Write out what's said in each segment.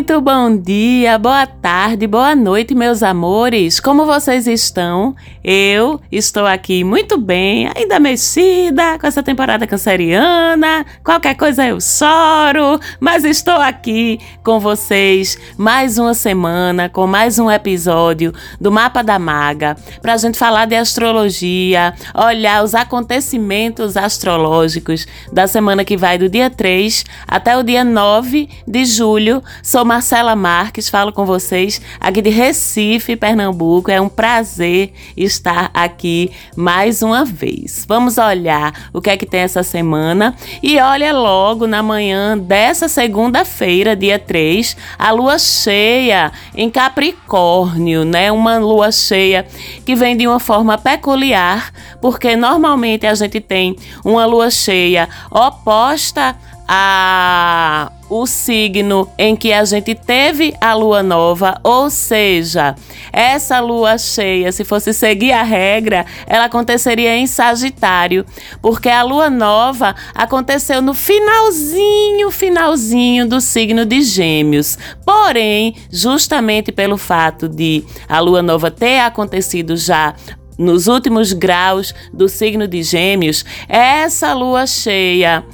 Muito bom dia, boa tarde, boa noite, meus amores. Como vocês estão? Eu estou aqui muito bem, ainda mexida com essa temporada canceriana. Qualquer coisa eu choro, mas estou aqui com vocês mais uma semana, com mais um episódio do Mapa da Maga, para a gente falar de astrologia, olhar os acontecimentos astrológicos da semana que vai do dia 3 até o dia 9 de julho Sou Marcela Marques, falo com vocês aqui de Recife, Pernambuco. É um prazer estar aqui mais uma vez. Vamos olhar o que é que tem essa semana e olha logo na manhã dessa segunda-feira, dia 3, a lua cheia em Capricórnio, né? Uma lua cheia que vem de uma forma peculiar, porque normalmente a gente tem uma lua cheia oposta a o signo em que a gente teve a lua nova, ou seja, essa lua cheia, se fosse seguir a regra, ela aconteceria em Sagitário, porque a lua nova aconteceu no finalzinho, finalzinho do signo de Gêmeos. Porém, justamente pelo fato de a lua nova ter acontecido já nos últimos graus do signo de Gêmeos, essa lua cheia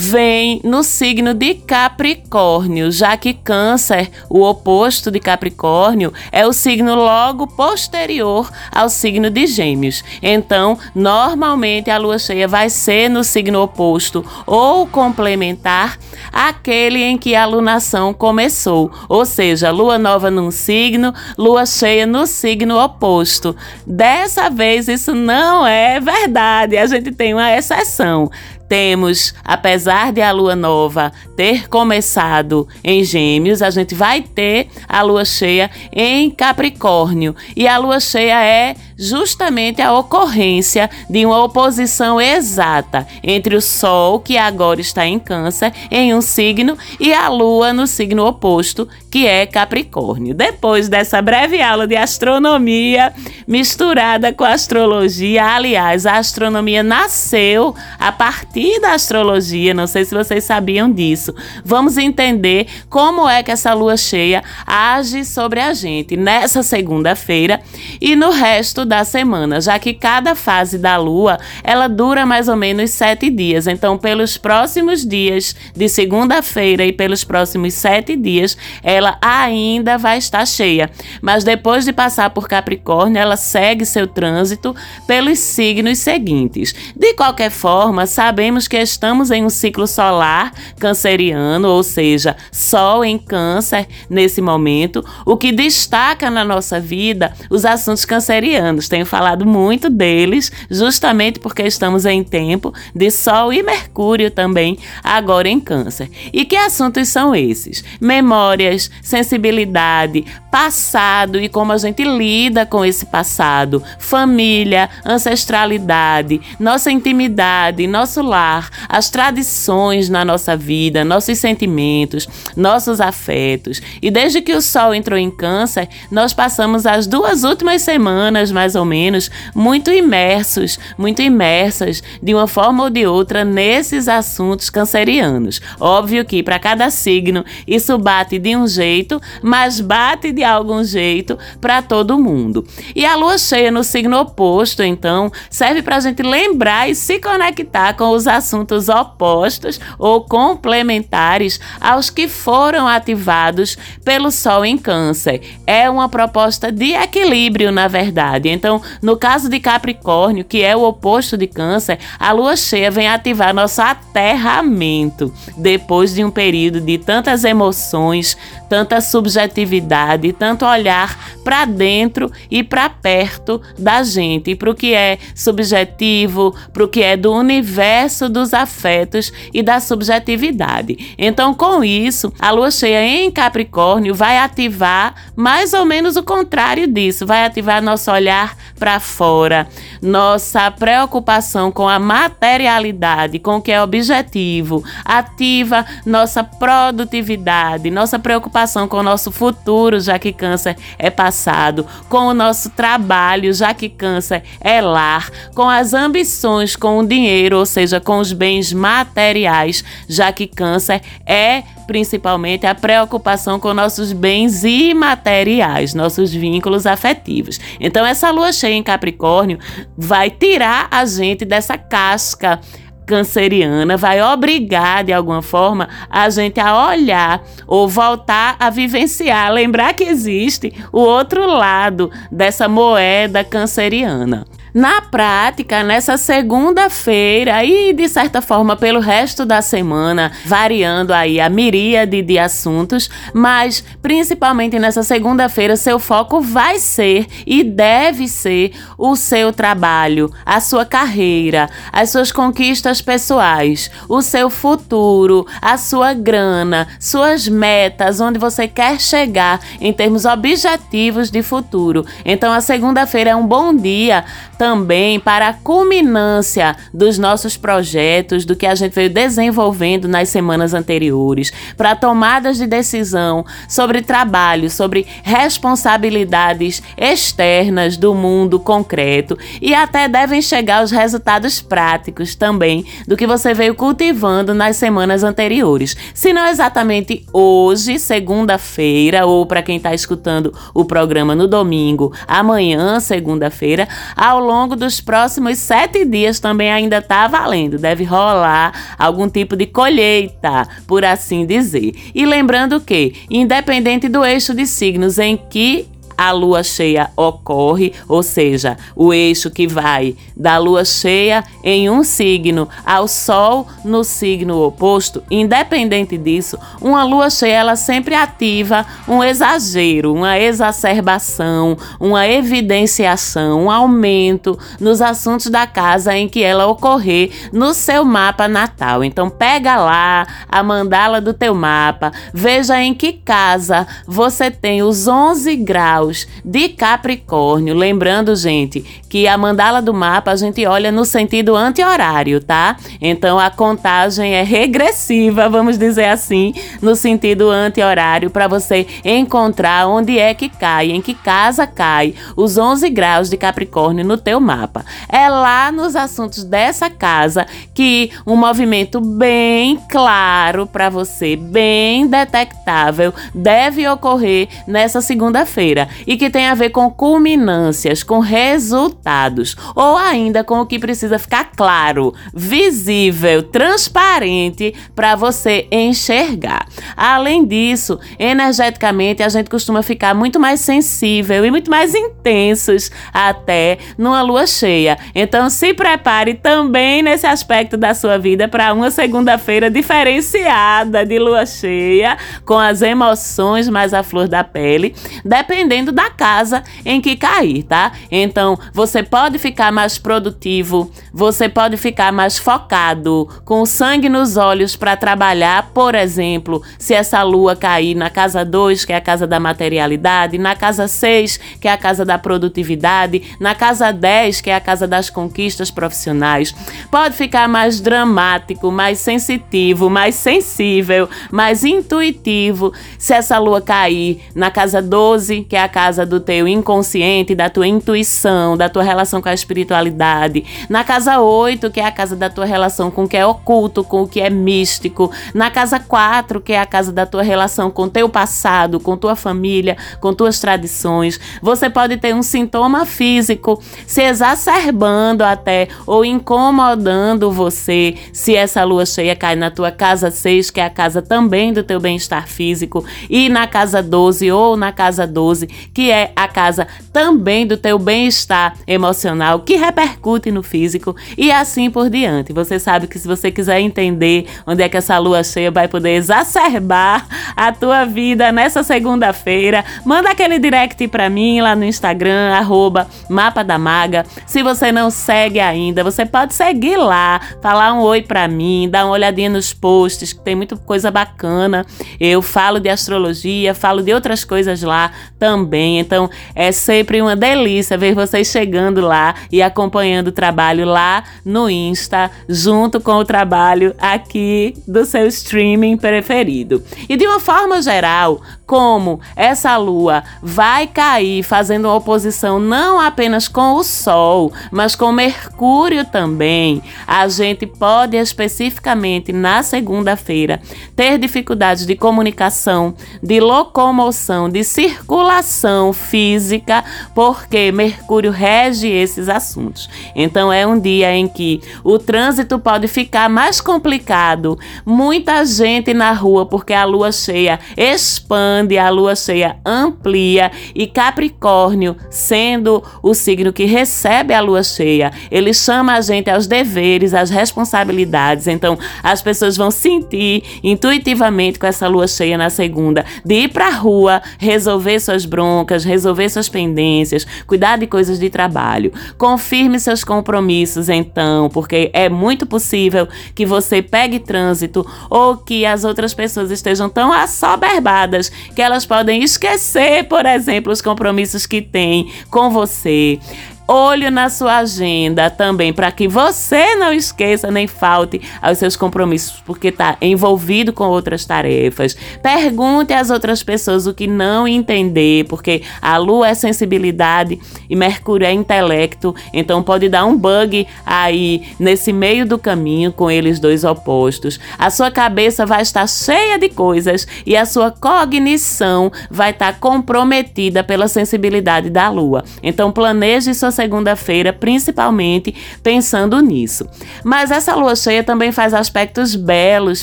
vem no signo de Capricórnio, já que Câncer, o oposto de Capricórnio, é o signo logo posterior ao signo de Gêmeos. Então, normalmente a lua cheia vai ser no signo oposto ou complementar aquele em que a lunação começou, ou seja, lua nova num signo, lua cheia no signo oposto. Dessa vez isso não é verdade, a gente tem uma exceção temos, apesar de a lua nova ter começado em Gêmeos, a gente vai ter a lua cheia em Capricórnio. E a lua cheia é justamente a ocorrência de uma oposição exata entre o Sol, que agora está em Câncer, em um signo, e a Lua no signo oposto, que é Capricórnio. Depois dessa breve aula de astronomia misturada com astrologia, aliás, a astronomia nasceu a partir da astrologia, não sei se vocês sabiam disso. Vamos entender como é que essa lua cheia age sobre a gente nessa segunda-feira e no resto da semana, já que cada fase da lua ela dura mais ou menos sete dias. Então, pelos próximos dias de segunda-feira e pelos próximos sete dias, ela ainda vai estar cheia. Mas depois de passar por Capricórnio, ela segue seu trânsito pelos signos seguintes. De qualquer forma, sabemos que estamos em um ciclo solar canceriano, ou seja, Sol em Câncer nesse momento, o que destaca na nossa vida os assuntos cancerianos anos. Tenho falado muito deles, justamente porque estamos em tempo de Sol e Mercúrio também, agora em Câncer. E que assuntos são esses? Memórias, sensibilidade, passado e como a gente lida com esse passado, família, ancestralidade, nossa intimidade, nosso lar, as tradições na nossa vida, nossos sentimentos, nossos afetos. E desde que o Sol entrou em Câncer, nós passamos as duas últimas semanas, mais ou menos, muito imersos, muito imersas, de uma forma ou de outra, nesses assuntos cancerianos. Óbvio que para cada signo isso bate de um jeito, mas bate de algum jeito para todo mundo. E a lua cheia no signo oposto, então, serve para a gente lembrar e se conectar com os assuntos opostos ou complementares aos que foram ativados pelo Sol em Câncer. É uma proposta de equilíbrio, na verdade. Então, no caso de Capricórnio, que é o oposto de Câncer, a lua cheia vem ativar nosso aterramento depois de um período de tantas emoções, tanta subjetividade, tanto olhar para dentro e para perto da gente, para o que é subjetivo, para o que é do universo dos afetos e da subjetividade. Então, com isso, a lua cheia em Capricórnio vai ativar mais ou menos o contrário disso, vai ativar nosso olhar para fora, nossa preocupação com a materialidade, com o que é objetivo, ativa nossa produtividade, nossa preocupação com o nosso futuro, já que câncer é passado, com o nosso trabalho, já que câncer é lar, com as ambições com o dinheiro, ou seja, com os bens materiais, já que câncer é principalmente a preocupação com nossos bens imateriais, nossos vínculos afetivos. Então, essa lua cheia em Capricórnio vai tirar a gente dessa casca canceriana vai obrigar de alguma forma a gente a olhar ou voltar a vivenciar, lembrar que existe o outro lado dessa moeda canceriana. Na prática, nessa segunda-feira e de certa forma pelo resto da semana, variando aí a miríade de assuntos, mas principalmente nessa segunda-feira, seu foco vai ser e deve ser o seu trabalho, a sua carreira, as suas conquistas pessoais, o seu futuro, a sua grana, suas metas, onde você quer chegar em termos objetivos de futuro. Então, a segunda-feira é um bom dia também para a culminância dos nossos projetos, do que a gente veio desenvolvendo nas semanas anteriores, para tomadas de decisão sobre trabalho, sobre responsabilidades externas do mundo concreto e até devem chegar os resultados práticos também do que você veio cultivando nas semanas anteriores. Se não exatamente hoje, segunda-feira, ou para quem está escutando o programa no domingo, amanhã, segunda-feira, ao longo dos próximos sete dias também ainda está valendo. Deve rolar algum tipo de colheita, por assim dizer. E lembrando que, independente do eixo de signos em que a lua cheia ocorre, ou seja, o eixo que vai da lua cheia em um signo ao sol no signo oposto, independente disso, uma lua cheia ela sempre ativa um exagero, uma exacerbação, uma evidenciação, um aumento nos assuntos da casa em que ela ocorrer no seu mapa natal. Então pega lá a mandala do teu mapa, veja em que casa você tem os 11 graus de Capricórnio. Lembrando, gente, que a mandala do mapa a gente olha no sentido anti-horário, tá? Então a contagem é regressiva, vamos dizer assim, no sentido anti-horário, para você encontrar onde é que cai, em que casa cai os 11 graus de Capricórnio no teu mapa. É lá nos assuntos dessa casa que um movimento bem claro para você, bem detectável, deve ocorrer nessa segunda-feira e que tem a ver com culminâncias, com resultados, ou ainda com o que precisa ficar claro, visível, transparente para você enxergar. Além disso, energeticamente a gente costuma ficar muito mais sensível e muito mais intensos até numa lua cheia. Então se prepare também nesse aspecto da sua vida para uma segunda-feira diferenciada de lua cheia, com as emoções mais à flor da pele, dependendo dependendo da casa em que cair, tá? Então, você pode ficar mais produtivo, você pode ficar mais focado, com sangue nos olhos para trabalhar, por exemplo, se essa lua cair na casa 2, que é a casa da materialidade, na casa 6, que é a casa da produtividade, na casa 10, que é a casa das conquistas profissionais. Pode ficar mais dramático, mais sensitivo, mais sensível, mais intuitivo se essa lua cair na casa 12, que é a casa do teu inconsciente, da tua intuição, da tua relação com a espiritualidade. Na casa 8, que é a casa da tua relação com o que é oculto, com o que é místico. Na casa 4, que é a casa da tua relação com teu passado, com tua família, com tuas tradições. Você pode ter um sintoma físico se exacerbando até ou incomodando você se essa lua cheia cai na tua casa 6, que é a casa também do teu bem-estar físico, e na casa 12 ou na casa 12, que é a casa também do teu bem-estar emocional, que repercute no físico e assim por diante. Você sabe que se você quiser entender onde é que essa lua cheia vai poder exacerbar a tua vida nessa segunda-feira, manda aquele direct para mim lá no Instagram, arroba Mapa da Maga. Se você não segue ainda, você pode seguir lá, falar um oi para mim, dar uma olhadinha nos posts, que tem muita coisa bacana. Eu falo de astrologia, falo de outras coisas lá também Então é sempre uma delícia ver vocês chegando lá e acompanhando o trabalho lá no Insta, junto com o trabalho aqui do seu streaming preferido. E de uma forma geral, como essa lua vai cair fazendo uma oposição não apenas com o Sol, mas com Mercúrio também, a gente pode especificamente na segunda-feira ter dificuldades de comunicação, de locomoção, de circulação física, porque Mercúrio rege esses assuntos. Então é um dia em que o trânsito pode ficar mais complicado, muita gente na rua porque a lua cheia expande a lua cheia amplia e Capricórnio, sendo o signo que recebe a lua cheia, ele chama a gente aos deveres, às responsabilidades. Então, as pessoas vão sentir intuitivamente com essa lua cheia na segunda de ir para a rua, resolver suas broncas, resolver suas pendências, cuidar de coisas de trabalho. Confirme seus compromissos, então, porque é muito possível que você pegue trânsito ou que as outras pessoas estejam tão assoberbadas que elas podem esquecer, por exemplo, os compromissos que têm com você olho na sua agenda também, para que você não esqueça nem falte aos seus compromissos, porque está envolvido com outras tarefas. Pergunte às outras pessoas o que não entender, porque a lua é sensibilidade e Mercúrio é intelecto, então pode dar um bug aí nesse meio do caminho com eles dois opostos. A sua cabeça vai estar cheia de coisas e a sua cognição vai estar comprometida pela sensibilidade da lua. Então planeje suas segunda-feira, principalmente pensando nisso. Mas essa lua cheia também faz aspectos belos,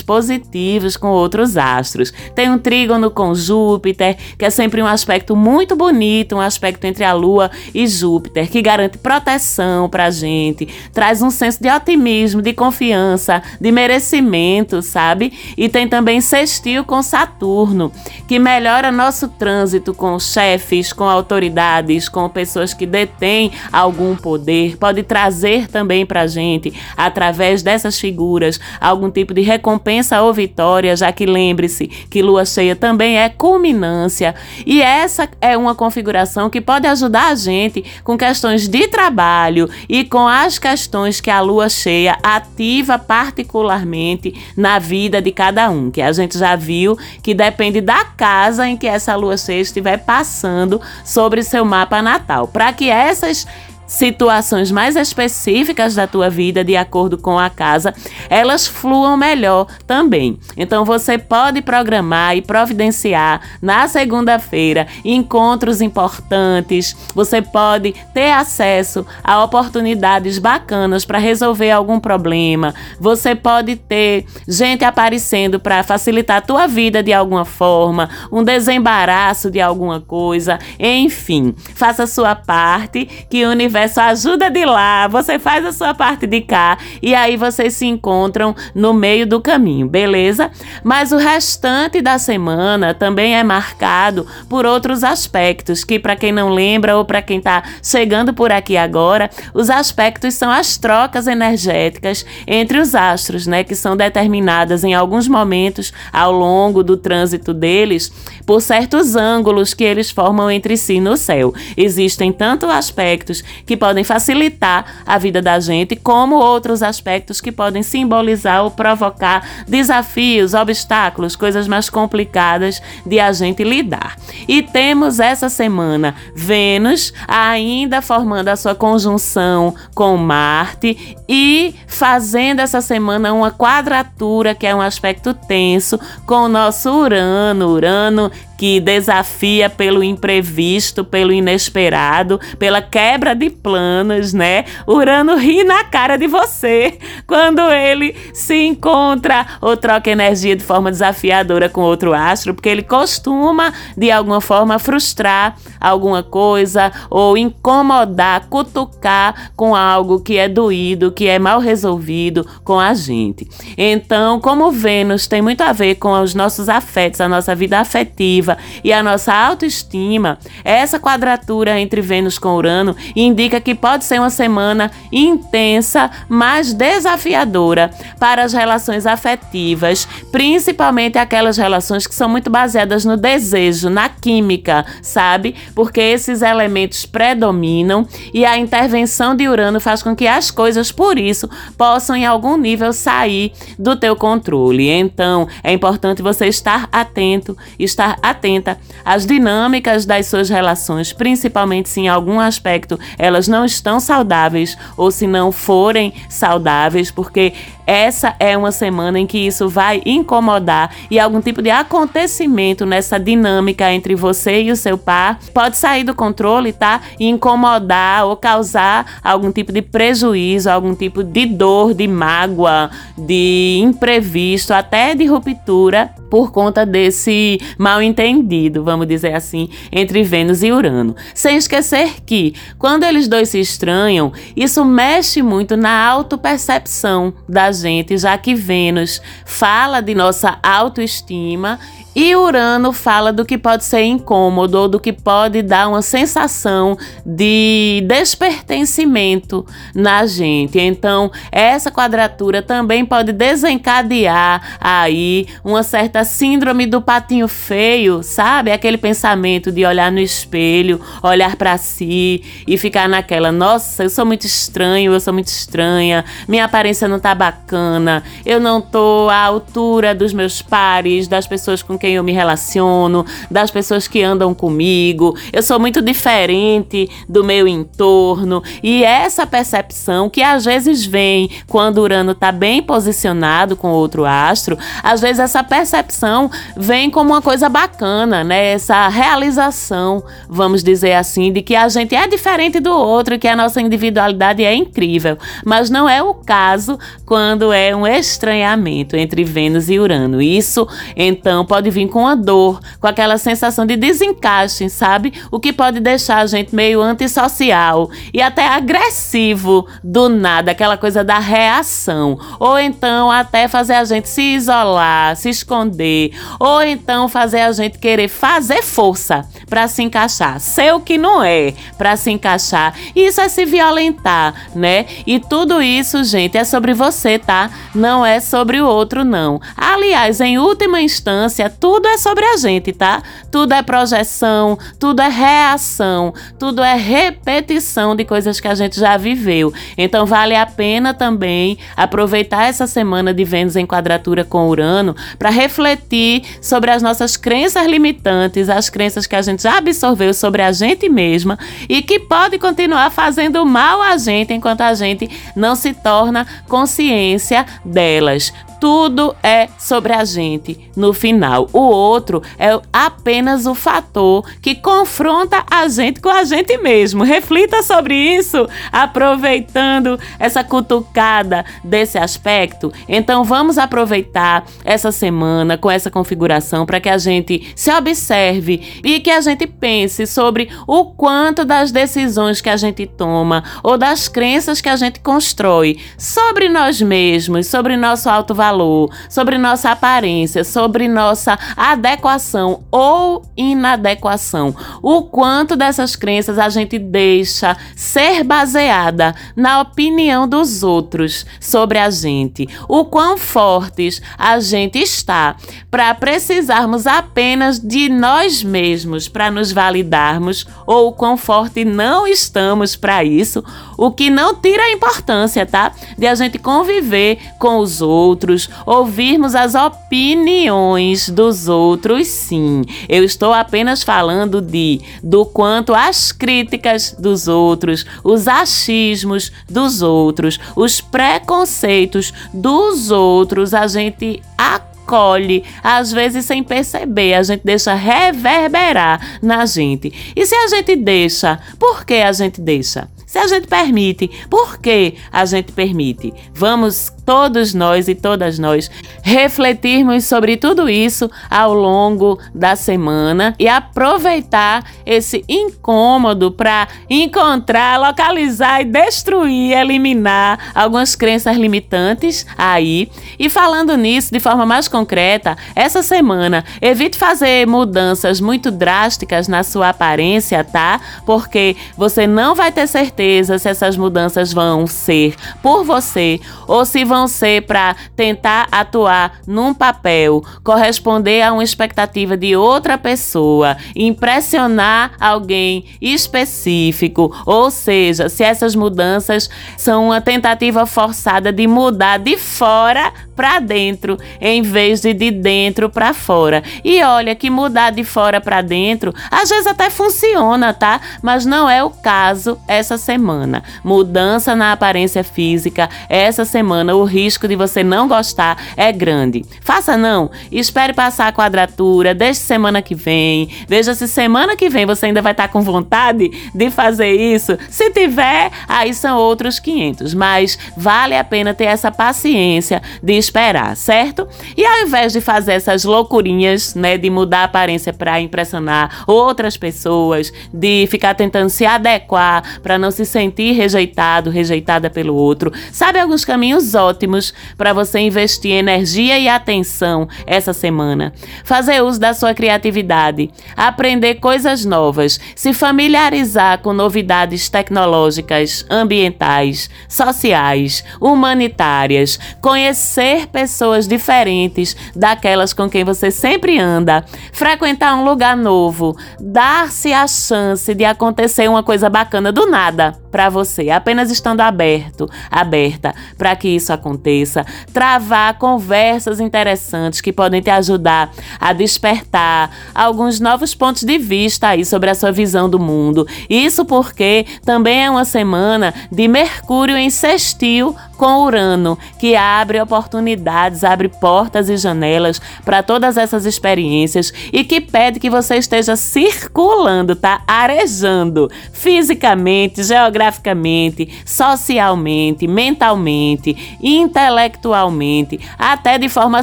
positivos com outros astros. Tem um trígono com Júpiter, que é sempre um aspecto muito bonito, um aspecto entre a lua e Júpiter, que garante proteção pra gente, traz um senso de otimismo, de confiança, de merecimento, sabe? E tem também sextil com Saturno, que melhora nosso trânsito com chefes, com autoridades, com pessoas que detêm algum poder, pode trazer também para a gente, através dessas figuras, algum tipo de recompensa ou vitória, já que lembre-se que lua cheia também é culminância. E essa é uma configuração que pode ajudar a gente com questões de trabalho e com as questões que a lua cheia ativa particularmente na vida de cada um, que a gente já viu que depende da casa em que essa lua cheia estiver passando sobre seu mapa natal. Para que essas situações mais específicas da tua vida, de acordo com a casa, elas fluam melhor também. Então você pode programar e providenciar na segunda-feira encontros importantes, você pode ter acesso a oportunidades bacanas para resolver algum problema, você pode ter gente aparecendo para facilitar a tua vida de alguma forma, um desembaraço de alguma coisa, enfim, faça a sua parte que o universo universo ajuda de lá, você faz a sua parte de cá e aí vocês se encontram no meio do caminho, beleza? Mas o restante da semana também é marcado por outros aspectos que para quem não lembra ou para quem está chegando por aqui agora, os aspectos são as trocas energéticas entre os astros, né, que são determinadas em alguns momentos ao longo do trânsito deles por certos ângulos que eles formam entre si no céu. Existem tanto aspectos que podem facilitar a vida da gente, como outros aspectos que podem simbolizar ou provocar desafios, obstáculos, coisas mais complicadas de a gente lidar. E temos essa semana Vênus ainda formando a sua conjunção com Marte e fazendo essa semana uma quadratura, que é um aspecto tenso, com o nosso Urano. Urano que desafia pelo imprevisto, pelo inesperado, pela quebra de planos, né? Urano ri na cara de você quando ele se encontra ou troca energia de forma desafiadora com outro astro, porque ele costuma de alguma forma frustrar alguma coisa ou incomodar, cutucar com algo que é doído, que é mal resolvido com a gente. Então, como Vênus tem muito a ver com os nossos afetos, a nossa vida afetiva, e a nossa autoestima, essa quadratura entre Vênus com Urano indica que pode ser uma semana intensa, mas desafiadora para as relações afetivas, principalmente aquelas relações que são muito baseadas no desejo, na química, sabe? Porque esses elementos predominam e a intervenção de Urano faz com que as coisas, por isso, possam em algum nível sair do teu controle. Então, é importante você estar atento, estar atenta às dinâmicas das suas relações, principalmente se em algum aspecto elas não estão saudáveis ou se não forem saudáveis, porque essa é uma semana em que isso vai incomodar e algum tipo de acontecimento nessa dinâmica entre você e o seu par pode sair do controle, tá? E incomodar ou causar algum tipo de prejuízo, algum tipo de dor, de mágoa, de imprevisto, até de ruptura por conta desse mal entendido, vamos dizer assim, entre Vênus e Urano. Sem esquecer que, quando eles dois se estranham, isso mexe muito na autopercepção da gente, já que Vênus fala de nossa autoestima e Urano fala do que pode ser incômodo ou do que pode dar uma sensação de despertencimento na gente. Então, essa quadratura também pode desencadear aí uma certa síndrome do patinho feio, sabe? Aquele pensamento de olhar no espelho, olhar para si e ficar naquela, nossa, eu sou muito estranho, eu sou muito estranha, minha aparência não tá bacana, eu não tô à altura dos meus pares, das pessoas com quem quem eu me relaciono, das pessoas que andam comigo. Eu sou muito diferente do meu entorno e essa percepção que às vezes vem quando Urano está bem posicionado com outro astro, às vezes essa percepção vem como uma coisa bacana, né? Essa realização, vamos dizer assim, de que a gente é diferente do outro que a nossa individualidade é incrível. Mas não é o caso quando é um estranhamento entre Vênus e Urano. Isso então pode vir com a dor, com aquela sensação de desencaixe, sabe? O que pode deixar a gente meio antissocial e até agressivo do nada, aquela coisa da reação. Ou então até fazer a gente se isolar, se esconder, ou então fazer a gente querer fazer força para se encaixar, ser o que não é para se encaixar. Isso é se violentar, né? E tudo isso, gente, é sobre você, tá? Não é sobre o outro não. Aliás, em última instância, é sobre a gente, tá? Tudo é projeção, tudo é reação, tudo é repetição de coisas que a gente já viveu. Então vale a pena também aproveitar essa semana de Vênus em quadratura com Urano para refletir sobre as nossas crenças limitantes, as crenças que a gente já absorveu sobre a gente mesma e que pode continuar fazendo mal a gente enquanto a gente não se torna consciência delas tudo é sobre a gente no final. O outro é apenas o fator que confronta a gente com a gente mesmo. Reflita sobre isso, aproveitando essa cutucada desse aspecto. Então vamos aproveitar essa semana com essa configuração para que a gente se observe e que a gente pense sobre o quanto das decisões que a gente toma ou das crenças que a gente constrói sobre nós mesmos, sobre nosso alto valor valor, sobre nossa aparência, sobre nossa adequação ou inadequação. O quanto dessas crenças a gente deixa ser baseada na opinião dos outros sobre a gente. O quão fortes a gente está para precisarmos apenas de nós mesmos para nos validarmos ou o quão forte não estamos para isso, o que não tira a importância, tá? De a gente conviver com os outros outros, ouvirmos as opiniões dos outros, sim. Eu estou apenas falando de do quanto as críticas dos outros, os achismos dos outros, os preconceitos dos outros, a gente acolhe, às vezes sem perceber, a gente deixa reverberar na gente. E se a gente deixa, por que a gente deixa? Se a gente permite, por que a gente permite? Vamos todos nós e todas nós refletirmos sobre tudo isso ao longo da semana e aproveitar esse incômodo para encontrar, localizar e destruir, eliminar algumas crenças limitantes aí. E falando nisso de forma mais concreta, essa semana evite fazer mudanças muito drásticas na sua aparência, tá? Porque você não vai ter certeza se essas mudanças vão ser por você ou se vão ser para tentar atuar num papel, corresponder a uma expectativa de outra pessoa, impressionar alguém específico, ou seja, se essas mudanças são uma tentativa forçada de mudar de fora para dentro, em vez de de dentro para fora. E olha que mudar de fora para dentro, às vezes até funciona, tá? Mas não é o caso essa semana. Mudança na aparência física, essa semana o risco de você não gostar é grande. Faça não, espere passar a quadratura, deixe semana que vem. Veja se semana que vem você ainda vai estar tá com vontade de fazer isso. Se tiver, aí são outros 500, mas vale a pena ter essa paciência de esperar, certo? E ao invés de fazer essas loucurinhas, né, de mudar a aparência para impressionar outras pessoas, de ficar tentando se adequar para não se sentir rejeitado, rejeitada pelo outro, sabe alguns caminhos ótimos para você investir energia e atenção essa semana? Fazer uso da sua criatividade, aprender coisas novas, se familiarizar com novidades tecnológicas, ambientais, sociais, humanitárias, conhecer pessoas diferentes daquelas com quem você sempre anda, frequentar um lugar novo, dar-se a chance de acontecer uma coisa bacana do nada para você, apenas estando aberto, aberta para que isso aconteça, travar conversas interessantes que podem te ajudar a despertar alguns novos pontos de vista aí sobre a sua visão do mundo. Isso porque também é uma semana de Mercúrio em sextil com Urano, que abre oportunidades, abre portas e janelas para todas essas experiências e que pede que você esteja circulando, tá? Arejando fisicamente, geograficamente socialmente, mentalmente, intelectualmente, até de forma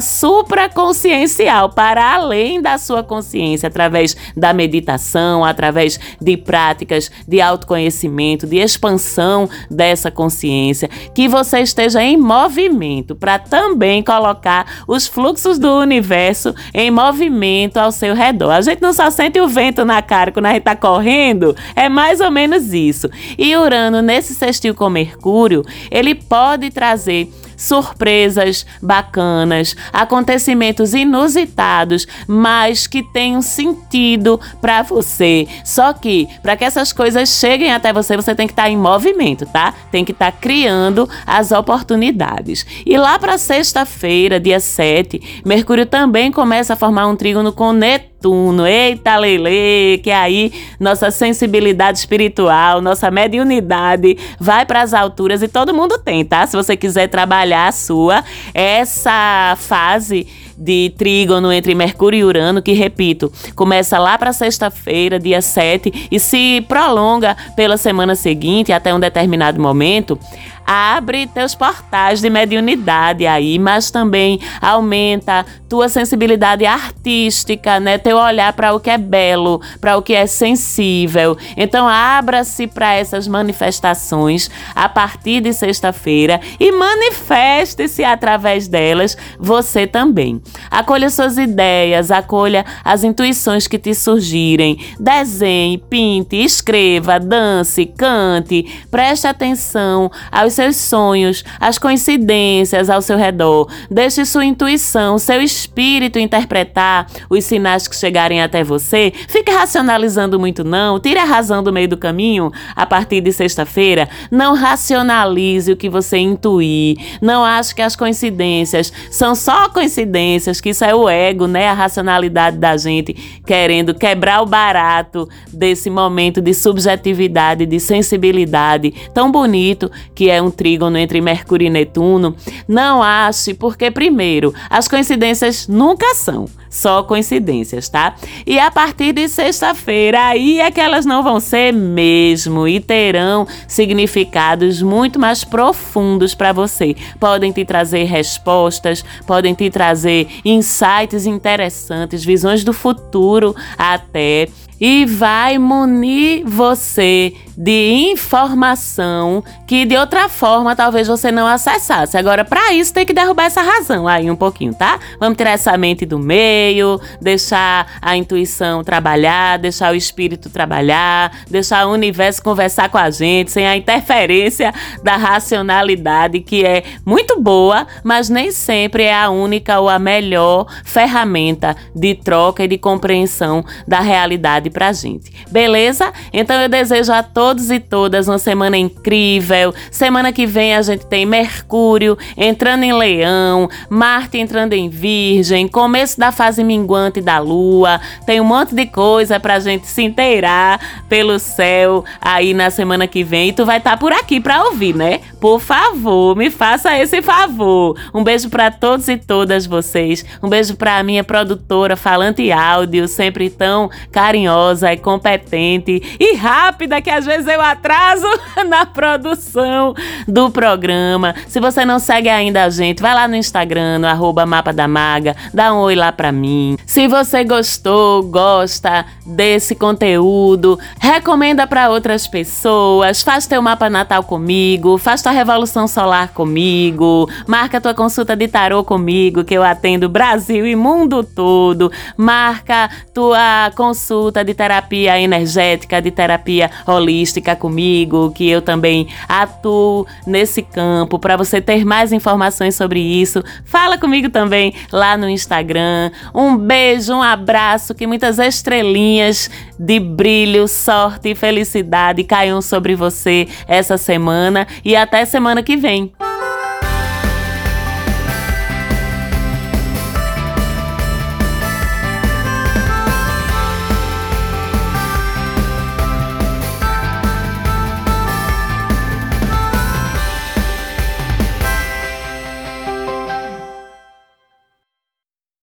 supraconsciencial, para além da sua consciência, através da meditação, através de práticas de autoconhecimento, de expansão dessa consciência, que você esteja em movimento para também colocar os fluxos do universo em movimento ao seu redor. A gente não só sente o vento na cara quando a gente está correndo, é mais ou menos isso. E Urano nesse sextil com Mercúrio, ele pode trazer surpresas bacanas, acontecimentos inusitados, mas que tenham sentido para você. Só que para que essas coisas cheguem até você, você tem que estar tá em movimento, tá? Tem que estar tá criando as oportunidades. E lá para sexta-feira, dia 7, Mercúrio também começa a formar um trígono com Netuno. Eita, Lele, que aí nossa sensibilidade espiritual, nossa mediunidade vai para as alturas e todo mundo tem, tá? Se você quiser trabalhar a sua essa fase de trígono entre Mercúrio e Urano, que repito, começa lá para sexta-feira, dia 7, e se prolonga pela semana seguinte até um determinado momento, abre teus portais de mediunidade aí, mas também aumenta tua sensibilidade artística, né? Teu olhar para o que é belo, para o que é sensível. Então abra-se para essas manifestações a partir de sexta-feira e manifeste-se através delas você também. Acolha suas ideias, acolha as intuições que te surgirem. Desenhe, pinte, escreva, dance, cante. Preste atenção aos seus sonhos, às coincidências ao seu redor. Deixe sua intuição, seu espírito interpretar os sinais que chegarem até você. Fique racionalizando muito não, tire a razão do meio do caminho a partir de sexta-feira. Não racionalize o que você intuir. Não ache que as coincidências são só coincidências, que isso é o ego, né? A racionalidade da gente querendo quebrar o barato desse momento de subjetividade, de sensibilidade tão bonito que é um trígono entre Mercúrio e Netuno, não ache, porque, primeiro, as coincidências nunca são. Só coincidências, tá? E a partir de sexta-feira, aí é que elas não vão ser mesmo e terão significados muito mais profundos para você. Podem te trazer respostas, podem te trazer insights interessantes, visões do futuro até e vai munir você de informação que de outra forma talvez você não acessasse. Agora, para isso, tem que derrubar essa razão aí um pouquinho, tá? Vamos tirar essa mente do meio, deixar a intuição trabalhar, deixar o espírito trabalhar, deixar o universo conversar com a gente sem a interferência da racionalidade, que é muito boa, mas nem sempre é a única ou a melhor ferramenta de troca e de compreensão da realidade pra gente. Beleza? Então eu desejo a todos todos e todas uma semana incrível. Semana que vem a gente tem Mercúrio entrando em Leão, Marte entrando em Virgem, começo da fase minguante da Lua. Tem um monte de coisa pra gente se inteirar pelo céu aí na semana que vem. E tu vai estar tá por aqui pra ouvir, né? Por favor, me faça esse favor. Um beijo para todos e todas vocês. Um beijo para minha produtora Falante Áudio, sempre tão carinhosa e competente e rápida que às vezes eu atraso na produção do programa. Se você não segue ainda a gente, vai lá no Instagram, no arroba Mapa da Maga, dá um oi lá pra mim. Se você gostou, gosta desse conteúdo, recomenda para outras pessoas, faz teu mapa natal comigo, faz tua revolução solar comigo, marca tua consulta de tarô comigo, que eu atendo Brasil e mundo todo, marca tua consulta de terapia energética, de terapia holística comigo, que eu também atuo nesse campo. Para você ter mais informações sobre isso, fala comigo também lá no Instagram. Um beijo, um abraço, que muitas estrelinhas de brilho, sorte e felicidade caiam sobre você essa semana e até semana que vem.